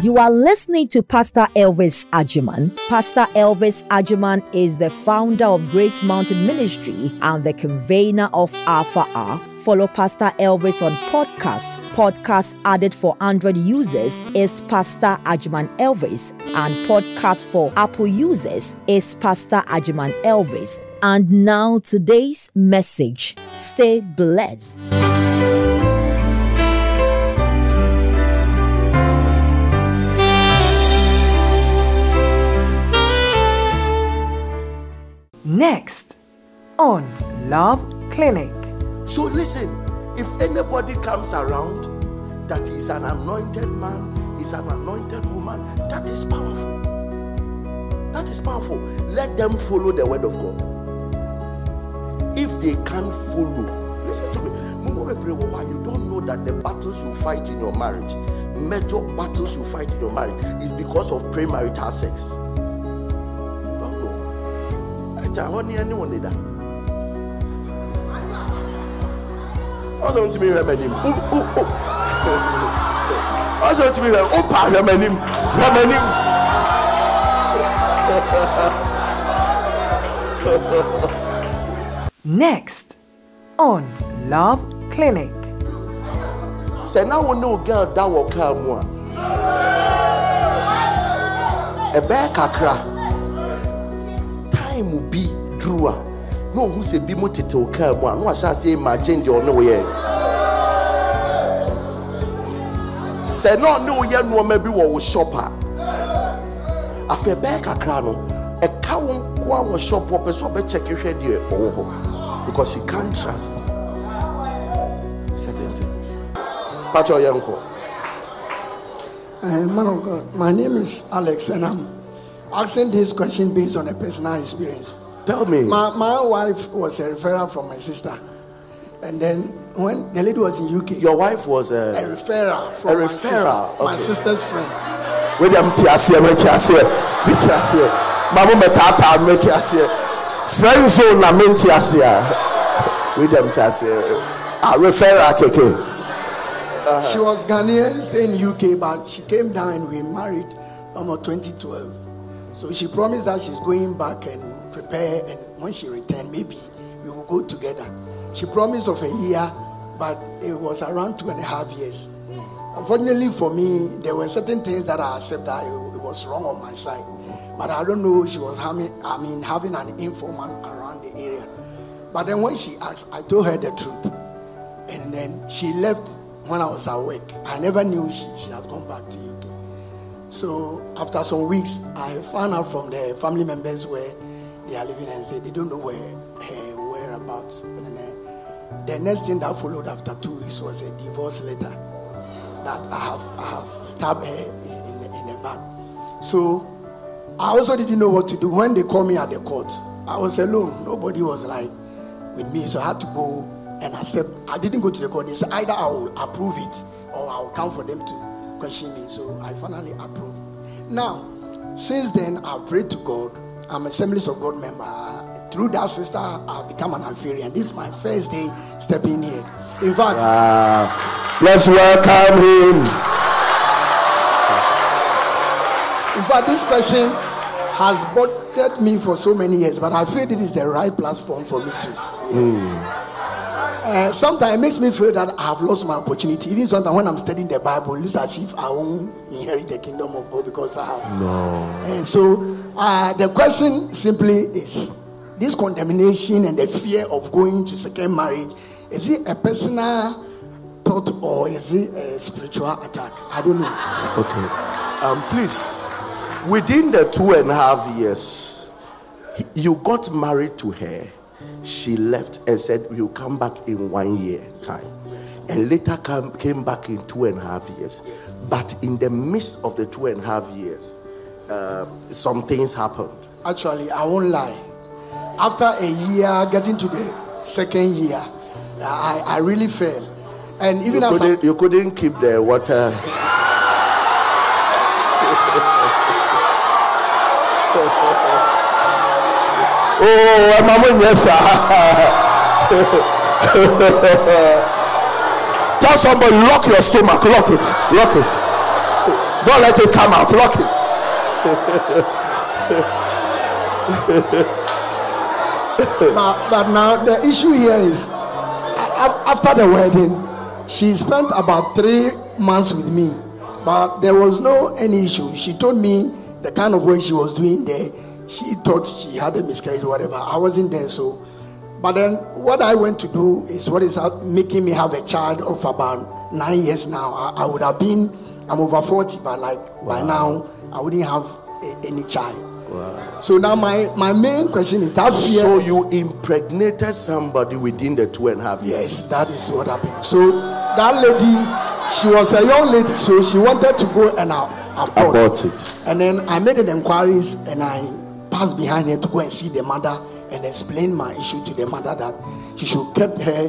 You are listening to Pastor Elvis Agyemang. Pastor Elvis Agyemang is the founder of Grace Mountain Ministry and the convener of Alpha Hour. Follow Pastor Elvis on podcast. Podcast added for Android users is Pastor Agyemang Elvis, and podcast for Apple users is Pastor Agyemang Elvis. And now today's message. Stay blessed. Next on Love Clinic. So listen, if anybody comes around that is an anointed man, is an anointed woman, that is powerful. That is powerful. Let them follow the word of God. If they can't follow, listen to me. You don't know that the battles you fight in your marriage, major battles you fight in your marriage, is because of premarital sex. You don't know. I tell you, anyone did that. ọsọ ntumi hwẹ m'anim o o o ọsọ ntumi hwẹ o pa hwẹ m'anim hwẹ m'anim. Next on Love Clinic. sɛ na wo ne o girl da wɔ kaa mu a ɛbɛyɛ kakra na ohun sɛ bi mu tete kaa mu a na wahyɛ ase imagine deɛ ɔne wo yɛ. Sɛ na ɔne wo yɛ nneɛma bi wɔ wo shop a afɛ ɛbɛyɛ kakra no ɛka wo nkoa wɔ shop hɔ pɛ sɛ ɔbɛkyɛke hwɛ deɛ ɔwɔ hɔ. Because she can't trust certain things. Patro yɛ nkɔ Uh, man of God, my name is Alex, and I'm asking this question based on a personal experience. Tell me. My, my wife was a referral from my sister, and then when the lady was in UK, your wife was a a referral from A my, referral, sister, my sister's friend. william ti aseɛ mɛti aseɛ mɛti aseɛ maamo mɛtaataa mɛti aseɛ friend zone na mɛnti aseɛ william ti aseɛ ah referral keke. She was Ghanaian, staying in UK, but she came down and we married almost 2012. So she promised that she's going back and prepare, and when she returned, maybe we will go together. She promised of a year, but it was around two and a half years. Unfortunately for me, there were certain things that I accept that it, it was wrong on my side. But I don't know, she was having, I mean, having an informant around the area. But then when she asked, I told her the truth. And then she left when I was at work. I never knew she, she has gone back to UK. So after some weeks, I found out from the family members where they are living and say they don't know where her whereabouts. Then eh, the next thing that followed after two weeks was a divorce letter that I have I have stabbed her in, in, the- back. So I also didn't know what to do when they called me at the court. I was alone. Nobody was like with me, so I had to go and accept. I didn't go to the court. They said either I will approve it or I will come for them to question me. So I finally approved. Now, since then, I've prayed to God. I'm a Assemblies of God member. Through that sister, I've become an Alpharian. This is my first day stepping here. In fact, let's welcome him In fact, this question has bothered me for so many years, but I feel it is the right platform for me to. Hmm. Uh, sometimes it makes me feel that I have lost my opportunity. Even sometimes when I'm studying the Bible, it looks as if I won't inherit the kingdom of God because I have. No. And so uh, the question simply is this condemnation and the fear of going to second marriage is it a personal thought or is it a spiritual attack? I don't know. okay um please within the two and a half years you got married to her she left and said you'll come back in one year time and later come, came back in two and a half years but in the midst of the two and a half years uh, some things happened Actually, I won't lie. After a year, getting to the second year, I, I really fell. And even you as couldn't, you couldn't keep the water oh ẹ máa mú ìyẹn sá tell somebody lock your stomach lock it lock it Don't let it come out. lock it. but, but now the issue here is after the wedding, she spent about three months with me, but there was no any issue. She told me the kind of work she was doing there. She thought she had a miscarriage, or whatever. I wasn't there, so. But then what I went to do is what is making me have a child of about nine years now. I, I would have been, I'm over 40, but like wow. by now, I wouldn't have a, any child. Wow. So now my, my main question is that fear. So you impregnated somebody within the two and a half years. Yes, that is what happened. So that lady, she was a young lady, so she wanted to go and abort, abort it. And then I made an inquiries and I passed behind her to go and see the mother and explain my issue to the mother that she should keep her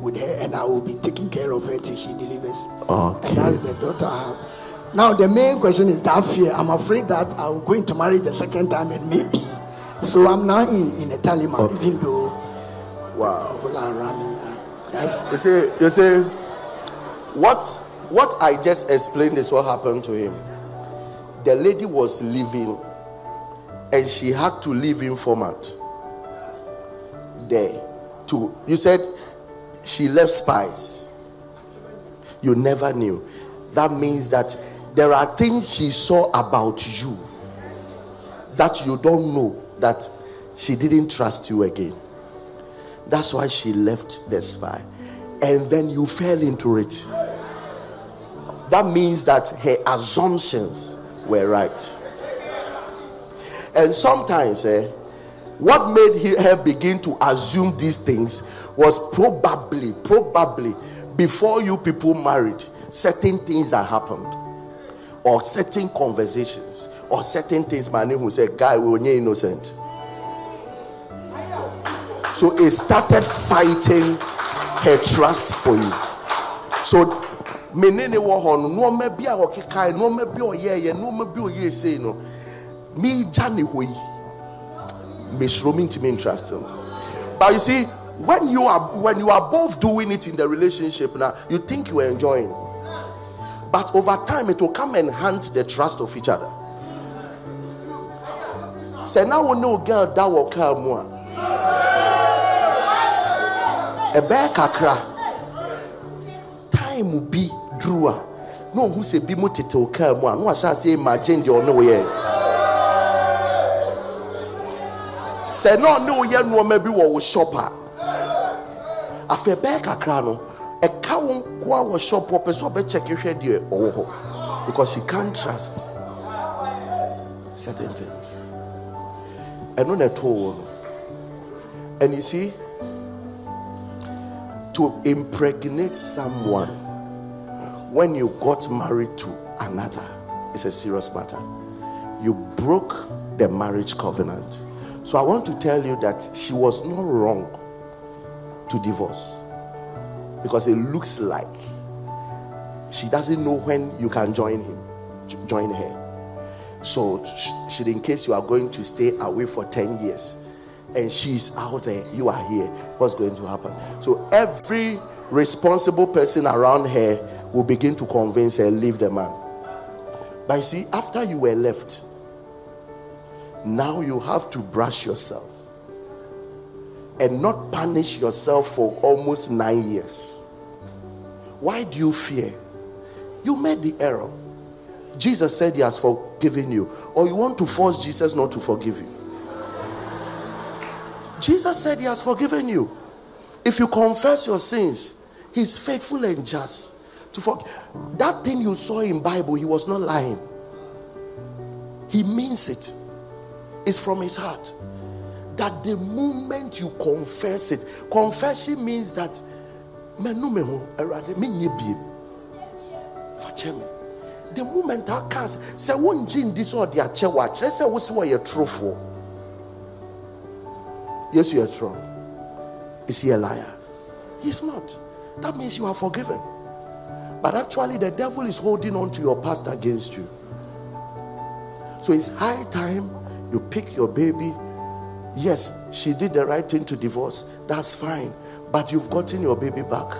with her and I will be taking care of her till she delivers. Okay. And that is the daughter I have. Now the main question is that fear. I'm afraid that I'm going to marry the second time and maybe. So I'm now in, in a dilemma, okay. even though wow. people are running. That's you see, you see, what what I just explained is what happened to him. The lady was leaving, and she had to leave in format there. To you said she left spies. You never knew. That means that there are things she saw about you that you don't know that she didn't trust you again. That's why she left the spy. And then you fell into it. That means that her assumptions were right. And sometimes, eh, what made her begin to assume these things was probably, probably before you people married, certain things that happened. Or certain conversations. Or certain things my name will say guy we were innocent. So it started fighting her trust for you. So menene wɔ hɔ no nneɛma bi a ɔkekae nneɛma bi a ɔyɛɛyɛ nneɛma bi a ɔyɛ sei no meegya ne hɔ yi mesuro me ntumi trust but you see when you are when you are both doing it in the relationship now you think you are enjoying but over time, it will come and enhance the trust of each other. Say now know girl that will come more. A bear kakra. Time will be drew. No who say be more. No I shall say imagine the no way. Say no no ye no maybe wo shopper. Afe bear kakra no ɛka wo nko a wɔ shop ɔpɛ sɛ ɔbɛkyɛke hwɛ deɛ ɔwɔ hɔ. Because she can't trust certain things. Ɛno na ɛtoo wɔ no. And you see to impregnate someone when you got married to another is a serious matter. You broke the marriage covenant so i want to tell you that she was not wrong to divorce because it looks like she doesn't know when you can join him, join her. So, should in case you are going to stay away for 10 years and she's out there, you are here, what's going to happen? So, every responsible person around her will begin to convince her, leave the man. But you see, after you were left, now you have to brush yourself and not punish yourself for almost nine years. Why do you fear? You made the error. Jesus said he has forgiven you, or you want to force Jesus not to forgive you. Jesus said he has forgiven you. If you confess your sins, he's faithful and just to forgive. That thing you saw in Bible, he was not lying. He means it. It's from his heart. That the moment you confess it, confession means that the moment I sɛ wongye ndi sɛ ɔde akyɛ wɔ akyerɛ sɛ wo sɛ wɔyɛ torofoɔ yes you are true. Is he a liar? He's not. That means you are forgiven. But actually the devil is holding on to your past against you. So it's high time you pick your baby Yes, she did the right thing to divorce. That's fine. But you've gotten your baby back.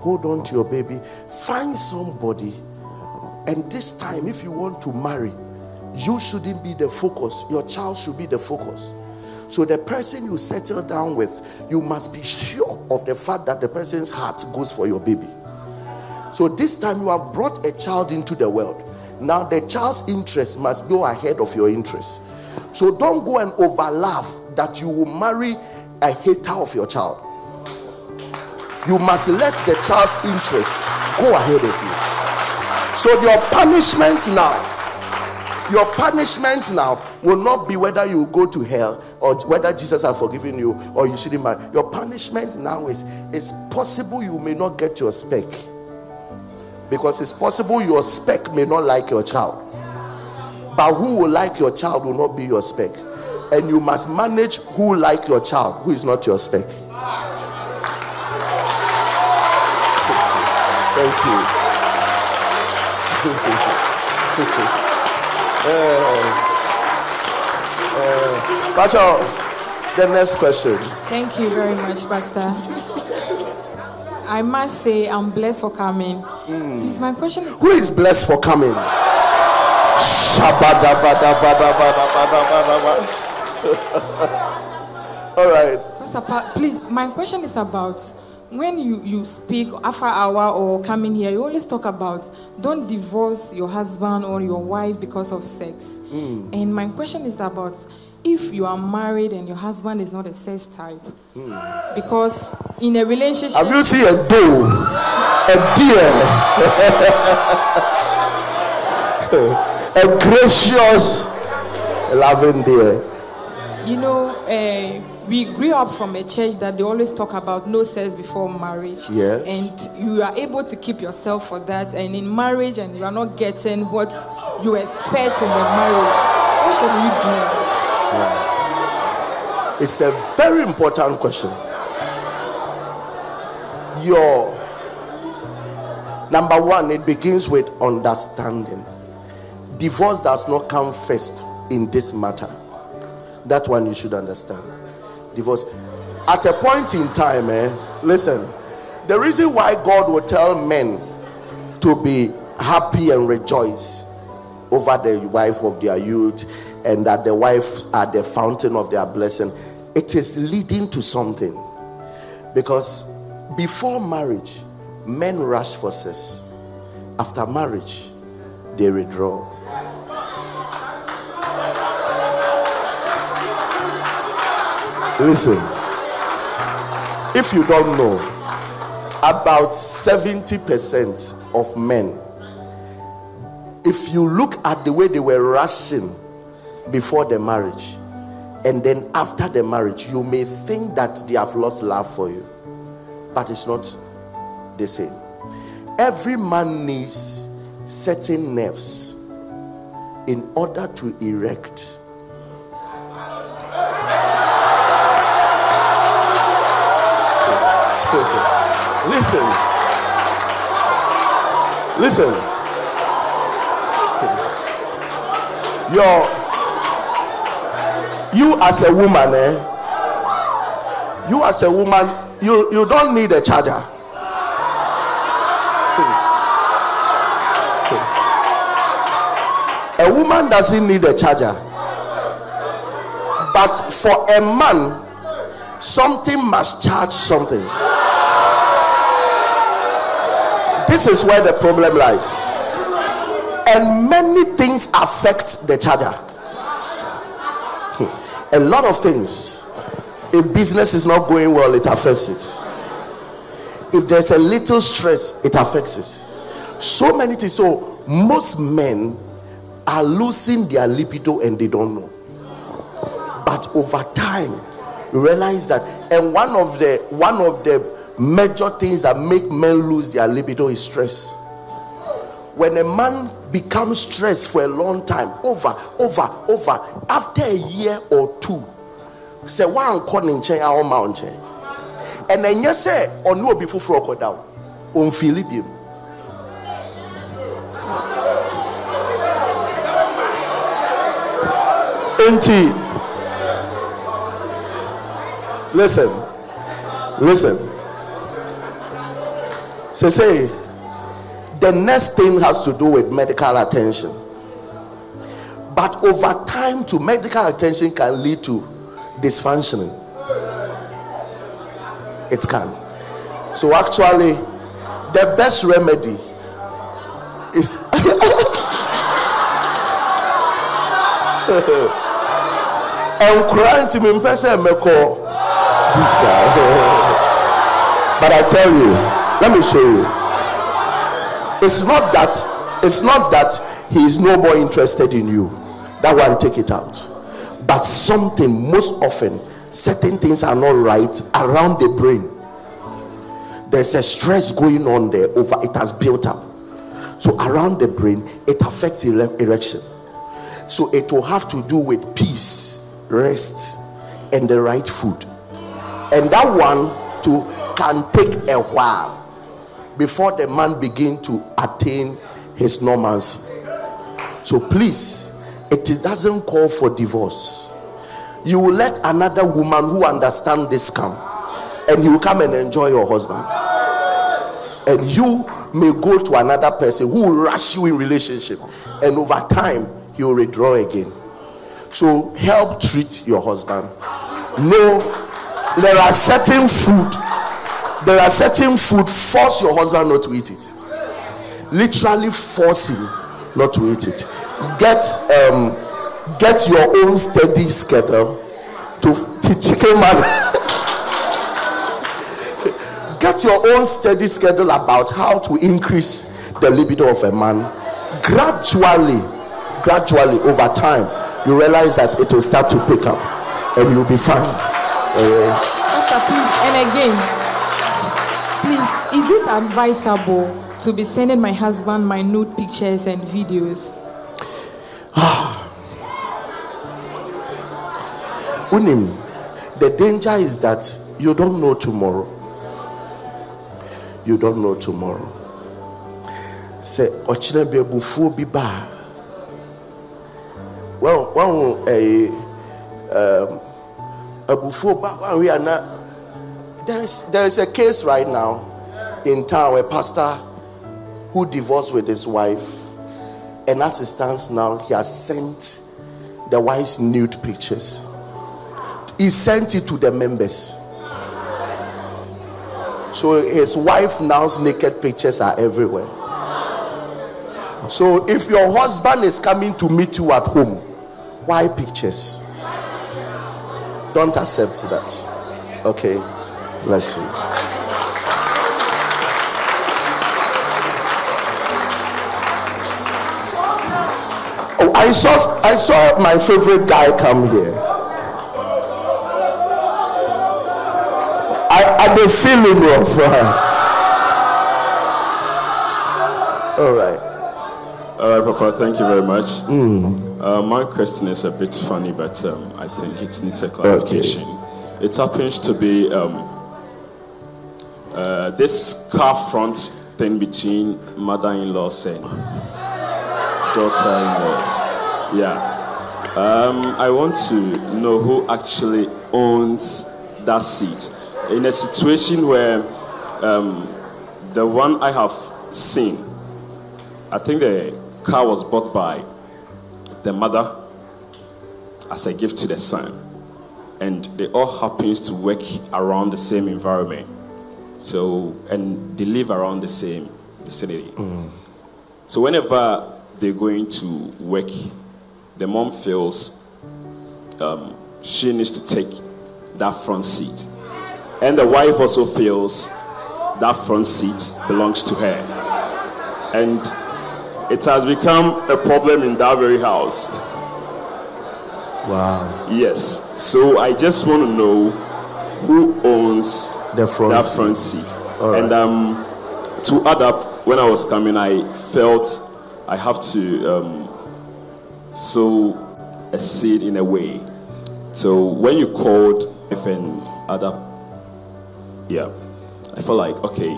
Hold on to your baby. Find somebody And this time, if you want to marry, you shouldn't be the focus. Your child should be the focus. So the person you settle down with, you must be sure of the fact that the person's heart goes for your baby. So this time you have brought a child into the world. Now the child's interest must go ahead of your interest. So don't go and overlaugh that you will marry a hater of your child. You must let the child's interest go ahead of you. So your punishment now your punishment now will not be whether you go to hell or whether Jesus has forgiven you or you shouldn't marry. Your punishment now is it's possible you may not get your spec because it's possible your spec may not like your child. But who will like your child will not be your spec. And you must manage who like your child, who is not your spec. Thank you. Uh, the next question. Thank you very much, Pastor. I must say I'm blessed for coming. Mm. Please, my question is Who is blessed for coming? All right. Pastor, pa- please, my question is about when you, you speak Alpha Hour or coming here, you always talk about don't divorce your husband or your wife because of sex. Mm. And my question is about if you are married and your husband is not a sex type. Mm. Because in a relationship. Have you seen a doe? A deer? a gracious, loving deer. You know, uh, we grew up from a church that they always talk about no sex before marriage. Yes. And you are able to keep yourself for that. And in marriage, and you are not getting what you expect in the marriage, what should you do? Yeah. It's a very important question. Your number one, it begins with understanding. Divorce does not come first in this matter. That one you should understand divorce. At a point in time, eh, listen, the reason why God will tell men to be happy and rejoice over the wife of their youth and that the wife are the fountain of their blessing, it is leading to something. Because before marriage, men rush for sex. After marriage, they withdraw. Listen, if you don't know, about 70% of men, if you look at the way they were rushing before the marriage, and then after the marriage, you may think that they have lost love for you, but it's not the same. Every man needs certain nerves in order to erect Listen. Listen. Your you as a woman, eh? You as a woman, you, you don't need a charger. A woman doesn't need a charger. But for a man, something must charge something. This is where the problem lies. And many things affect the charger. A lot of things. If business is not going well, it affects it. If there's a little stress, it affects it. So many things. So most men are losing their libido and they don't know. But over time, you realize that, and one of the one of the major things that make men lose their libido is stress. When a man becomes stressed for a long time, over, over, over, after a year or two, say one calling chain our mountain. And then you say, or no before frock down on Philippium. Listen, listen. Say, say, the next thing has to do with medical attention. But over time, to medical attention can lead to dysfunctioning. It can. So actually, the best remedy is ntumi mpɛ sɛ mɛkɔ deep but i tell you let me show you. It's not that it's not that he is no more interested in you. That one take it out. But something most often certain things are not right around the brain. There's a stress going on there over it has built up. So around the brain it affects erection. So it will have to do with peace rest and the right food. And that one too can take a while before the man begin to attain his normalcy so please it doesn't call for divorce you will let another woman who understand this come and you will come and enjoy your husband and you may go to another person who will rush you in relationship and over time he will withdraw again so help treat your husband. No, there are certain food. There are certain food. Force your husband not to eat it. Literally force him not to eat it. Get um, get your own steady schedule to, to chicken man. get your own steady schedule about how to increase the libido of a man gradually gradually over time you realize that it will start to pick up and you'll be fine. Uh, Pastor, please, and again, is it advisable to be sending my husband my nude pictures and videos? Unim, the danger is that you don't know tomorrow. You don't know tomorrow. Say, Ochina be bufu bi ba wɔn wɔn ɛyɛ eh, ɛɛm um, abufuo ba wɔn awi ana there is there is a case right now in town a pastor who divorced with his wife and as it stands now he has sent the wife's nude pictures he sent it to the members so his wife now's naked pictures are everywhere so if your husband is coming to meet you at home why pictures? Don't accept that. Okay. Bless you. I saw I saw my favorite guy come here. I had a feeling of All right. All right, Papa, thank you very much. Mm. Uh, my question is a bit funny, but um, I think it needs a clarification. Okay. It happens to be um, uh, this car front thing between mother in laws and daughter in laws. Yeah. Um, I want to know who actually owns that seat. In a situation where um, the one I have seen, I think the car was bought by the mother as a gift to the son. And they all happens to work around the same environment. So, and they live around the same vicinity. Mm. So whenever they're going to work, the mom feels um, she needs to take that front seat. And the wife also feels that front seat belongs to her. And it has become a problem in that very house. Wow. Yes. So I just want to know who owns the front that front seat. seat. Right. And um, to add up, when I was coming, I felt I have to um, sow a seed in a way. So when you called if an other, yeah, I felt like okay,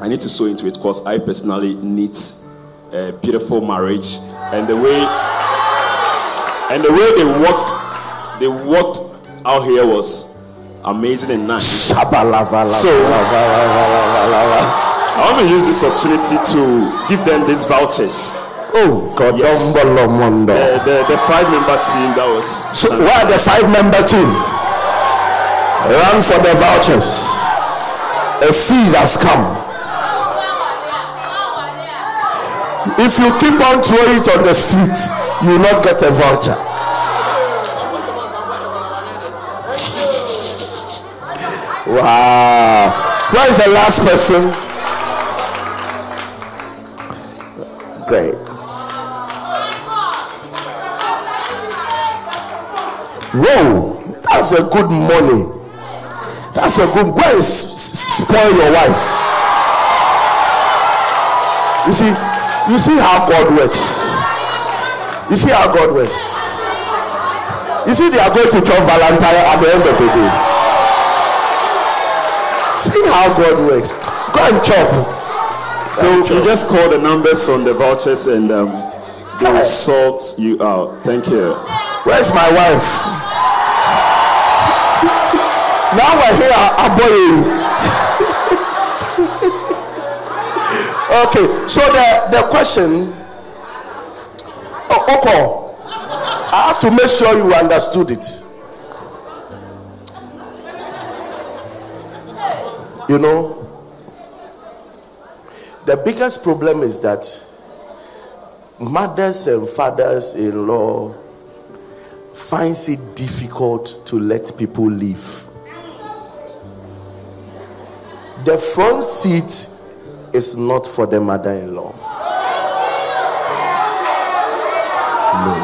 I need to sow into it because I personally need a beautiful marriage, and the way and the way they walked, they walked out here was amazing and nice. So I want to use this opportunity to give them these vouchers. Oh, God, Yes. The, the, the five member team that was. So, why the five member team? Run for the vouchers. A seed has come. If you keep on throwing it on the street, you will not get a voucher. Wow. Where is the last person? Great. Whoa, that's a good money. That's a good. Go and spoil your wife. You see, you see how God works. You see how God works. You see, they are going to chop Valentine at the end of the day. See how God works. Go and chop. So you just call the numbers on the vouchers and um, they will sort you out. Thank you. Where's my wife? Now we're here, Aboye. okay, so the, the question. Oh, Oko, I have to make sure you understood it. You know, the biggest problem is that mothers and fathers in law finds it difficult to let people leave. The front seat is not for the mother-in-law. No.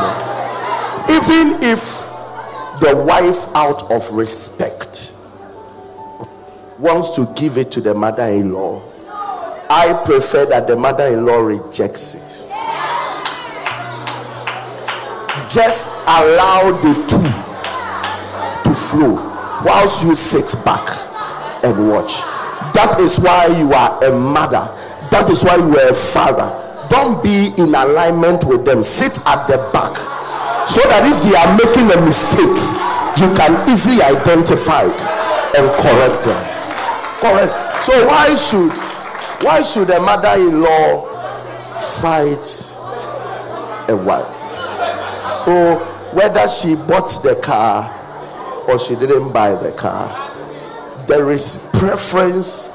No. Even if the wife, out of respect, wants to give it to the mother-in-law, I prefer that the mother-in-law rejects it just allow the two to flow whilst you sit back and watch. That is why you are a mother. That is why you are a father. Don't be in alignment with them. Sit at the back so that if they are making a mistake, you can easily identify it and correct them. Correct. So why should why should a mother-in-law fight a wife? So whether she bought the car or she didn't buy the car, there is preference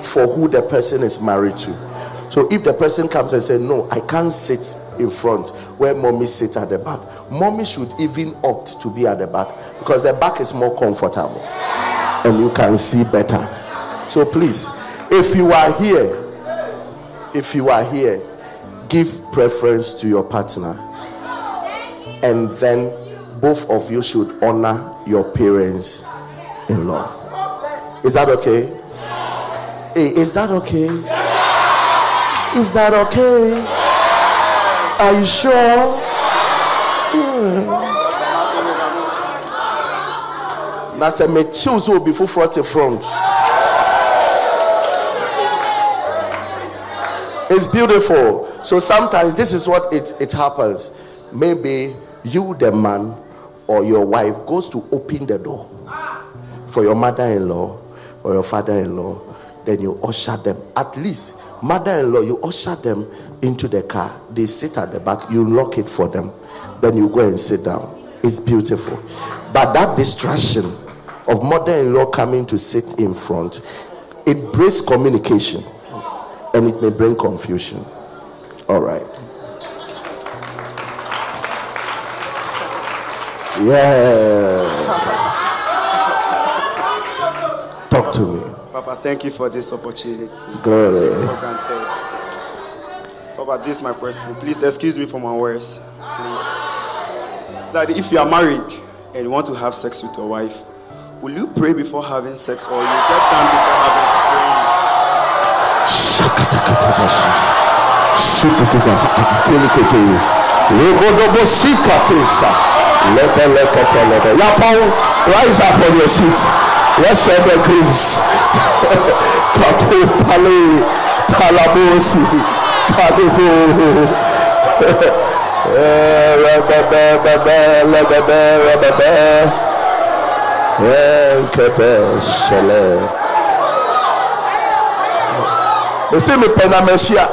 for who the person is married to. So if the person comes and says, No, I can't sit in front where mommy sits at the back, mommy should even opt to be at the back because the back is more comfortable and you can see better. So please, if you are here, if you are here, give preference to your partner and then both of you should honor your parents in law. Is that okay? Hey, is that okay? Is that okay? Are you sure? Hmm. Na sɛ mekyew sɛ obi foforɔ te front. It's beautiful. So sometimes this is what it, it happens. Maybe you, the man, or your wife goes to open the door for your mother-in-law or your father-in-law. Then you usher them. At least mother-in-law, you usher them into the car. They sit at the back. You lock it for them. Then you go and sit down. It's beautiful. But that distraction of mother-in-law coming to sit in front, it breaks communication and it may bring confusion. All right. Yeah. Papa, thank you for this opportunity. Glory. Papa, this is my question. Please excuse me for my words. Please. That if you are married and you want to have sex with your wife, will you pray before having sex or you get done before having praying? Shakatakatabashi. Shukutubakatakilikete. Legodobosikatisa. Lebelekatelebe. Yapao, rise up on your feet. Washem Grace, Kato Pale, Talamosi, Kabo. Monsieur me Penameshia,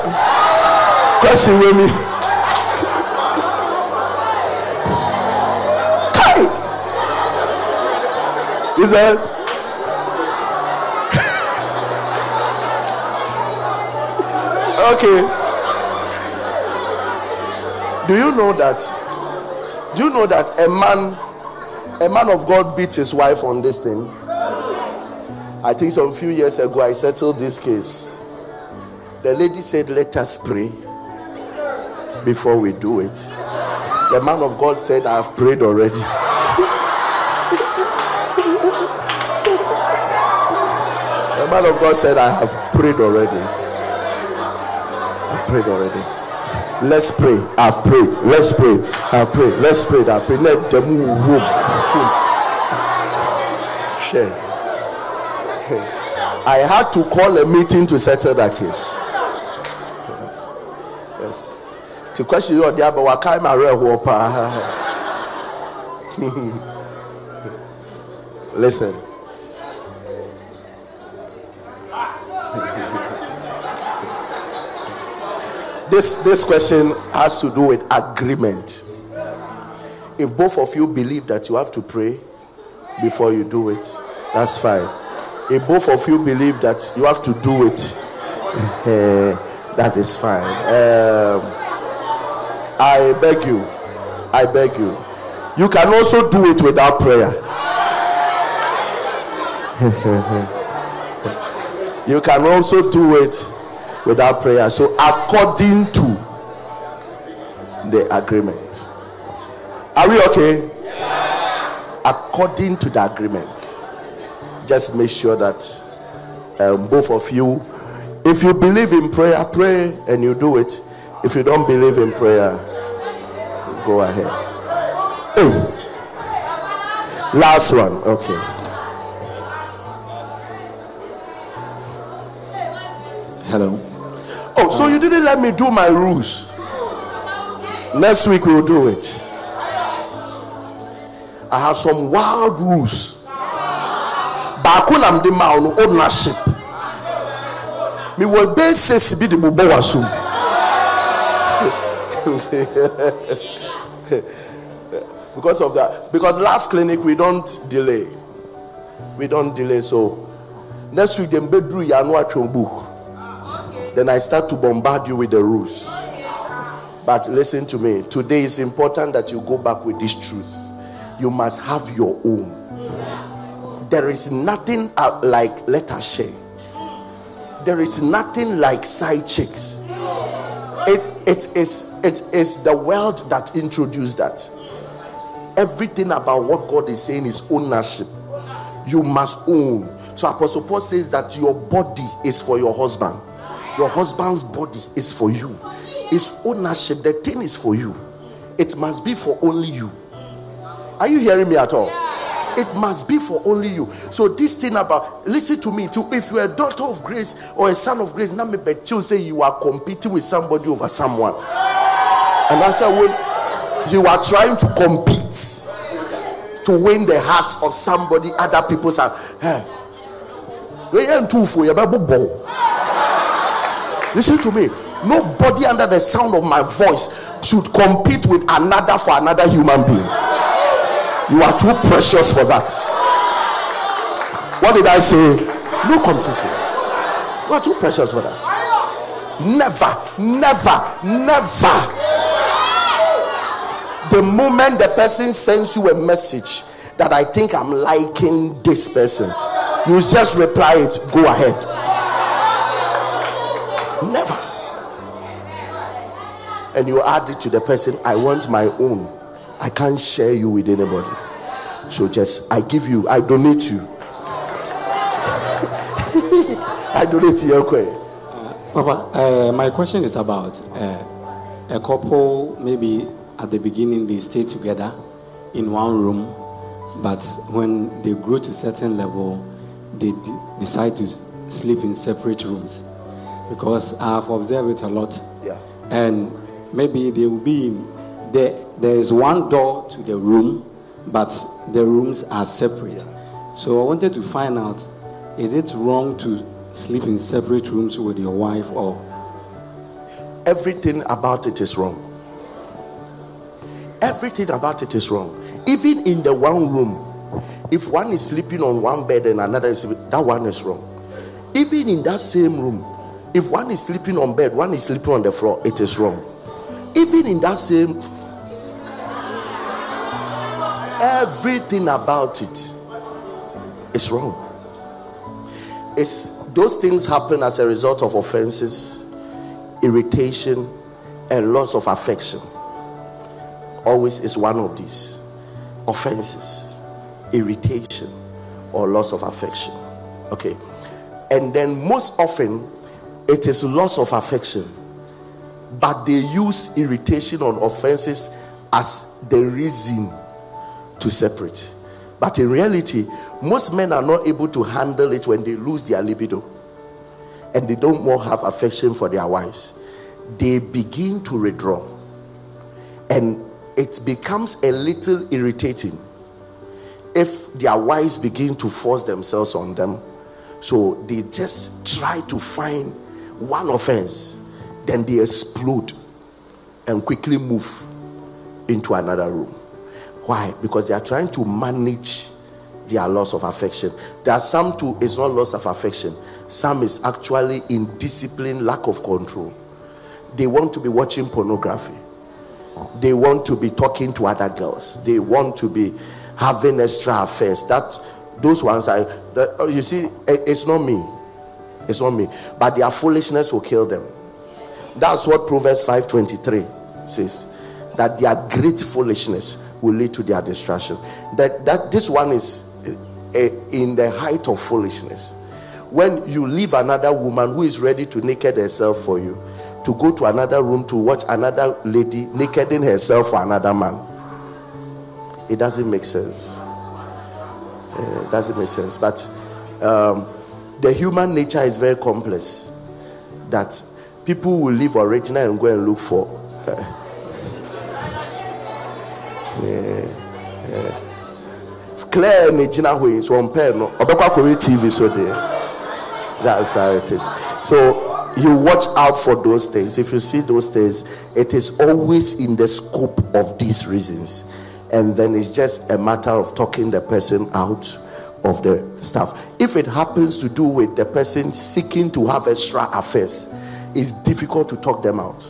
quoi si vous He said, okay. Do you know that do you know that a man a man of god beat his wife on this thing? I think some few years ago i settled this case. The lady said let us pray before we do it. The man of god said i have prayed already. The man of god said i have prayed already prayed already Let's pray. I've prayed. Let's pray. I've prayed. Let's pray. I've prayed. Let them move. Share. I had to call a meeting to settle that case. Yes. The question you are there, but what kind of Listen. This this question has to do with agreement. If both of you believe that you have to pray before you do it that's fine. If both of you believe that you have to do it uh, that is fine. Um, i beg you i beg you you can also do it without prayer. You can also do it without prayer. So, according to the agreement, are we okay? According to the agreement, just make sure that um, both of you, if you believe in prayer, pray and you do it. If you don't believe in prayer, go ahead. Hey. Last one, okay. Hello. Oh, so you didn't let me do my rules. Next week we'll do it. I have some wild rules. baako nam de ma no ownership me basis bi de bobɔ wa because of that because Love Clinic we don't delay we don't delay so next week dem beduru yanu atwom book then I start to bombard you with the rules. But listen to me. Today is important that you go back with this truth. You must have your own. There is nothing uh, like let us share. There is nothing like side chicks. It it is it is the world that introduced that. Everything about what God is saying is ownership. You must own. So Apostle Paul says that your body is for your husband your husband's body is for you. It's ownership. The thing is for you. It must be for only you. Are you hearing me at all? It must be for only you. So this thing about listen to me too. If you're a daughter of grace or a son of grace, not me but you say you are competing with somebody over someone. And I said, when you are trying to compete to win the heart of somebody, other people's heart. Hey, Listen to me. Nobody under the sound of my voice should compete with another for another human being. You are too precious for that. What did I say? No competition. You are too precious for that. Never, never, never. The moment the person sends you a message that I think I'm liking this person, you just reply it, go ahead. Never. And you add it to the person, I want my own. I can't share you with anybody. So just, I give you, I donate you. I donate to your question. Papa, uh, my question is about uh, a couple, maybe at the beginning they stay together in one room, but when they grow to a certain level, they d- decide to sleep in separate rooms because I've observed it a lot. Yeah. And maybe they will be in there. There is one door to the room, but the rooms are separate. So I wanted to find out: is it wrong to sleep in separate rooms with your wife or everything about it is wrong. Everything about it is wrong. Even in the one room, if one is sleeping on one bed and another is sleeping, that one is wrong. Even in that same room, if one is sleeping on bed, one is sleeping on the floor, it is wrong. Even in that same, everything about it is wrong. It's those things happen as a result of offenses, irritation, and loss of affection always is one of these offenses, irritation, or loss of affection. Okay. And then most often it is loss of affection, but they use irritation on offenses as the reason to separate. But in reality, most men are not able to handle it when they lose their libido and they don't more have affection for their wives. They begin to withdraw. And it becomes a little irritating if their wives begin to force themselves on them. So they just try to find one offense, then they explode and quickly move into another room. Why? Because they are trying to manage their loss of affection. There are some too, it's not loss of affection, some is actually indiscipline, lack of control. They want to be watching pornography they want to be talking to other girls. They want to be having extra affairs. That those ones are. Oh, you see, eh, it's not me. It's not me. But their foolishness will kill them. That's what Proverbs five twenty three says. That their great foolishness will lead to their destruction. That that this one is uh, in the height of foolishness. When you leave another woman who is ready to naked herself for you, to go to another room to watch another lady nakeding herself for another man. It doesn't make sense. Uh, doesn't make sense. But um, the human nature is very complex. That people will leave original and go and look for. Uh, yeah, yeah. Claire ne gyina hɔ yi so no ɔbɛkɔ TV so deɛ that's how it is so you watch out for those things. If you see those things, it is always in the scope of these reasons. And then it's just a matter of talking the person out of the stuff. If it happens to do with the person seeking to have extra affairs, it's difficult to talk them out.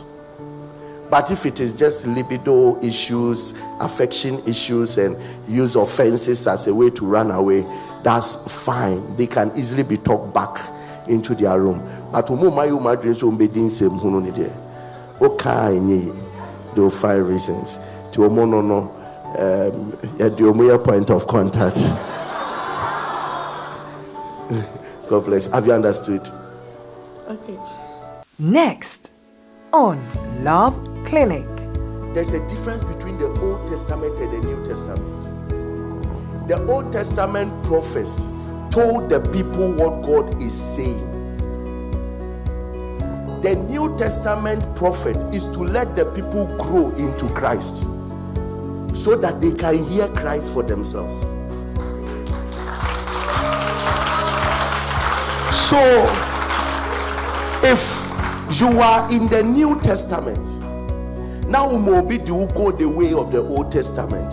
But if it is just libido issues, affection issues, and use offenses as a way to run away, that's fine. They can easily be talked back into their room but yi they will find reasons wɔn no no um, wɔn yɛ point of contact God bless have you understood. Okay. Next on Love Clinic. There's a difference between the Old Testament and the New Testament. The Old Testament prophets told the people what God is saying. The New Testament prophet is to let the people grow into Christ so that they can hear Christ for themselves. So, if you are in the New Testament, now maybe do go the way of the Old Testament.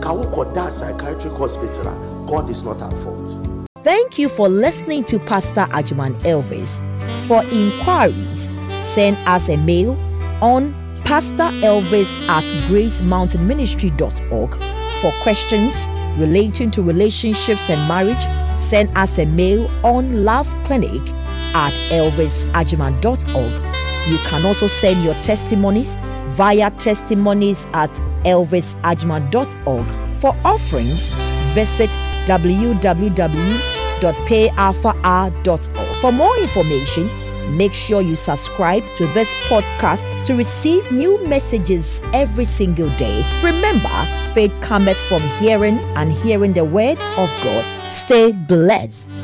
Kawuko psychiatric hospital, God is not at fault. Thank you for listening to Pastor Agyemang Elvis. For inquiries, send us a mail on pastorelvis at gracemountainministry.org. For questions relating to relationships and marriage, send us a mail on loveclinic at elvisagyemang.org. You can also send your testimonies via testimonies at elvisagyemang.org. For offerings, visit www.payalpha.org. For more information, make sure you subscribe to this podcast to receive new messages every single day. Remember, faith cometh from hearing, and hearing the word of God. Stay blessed.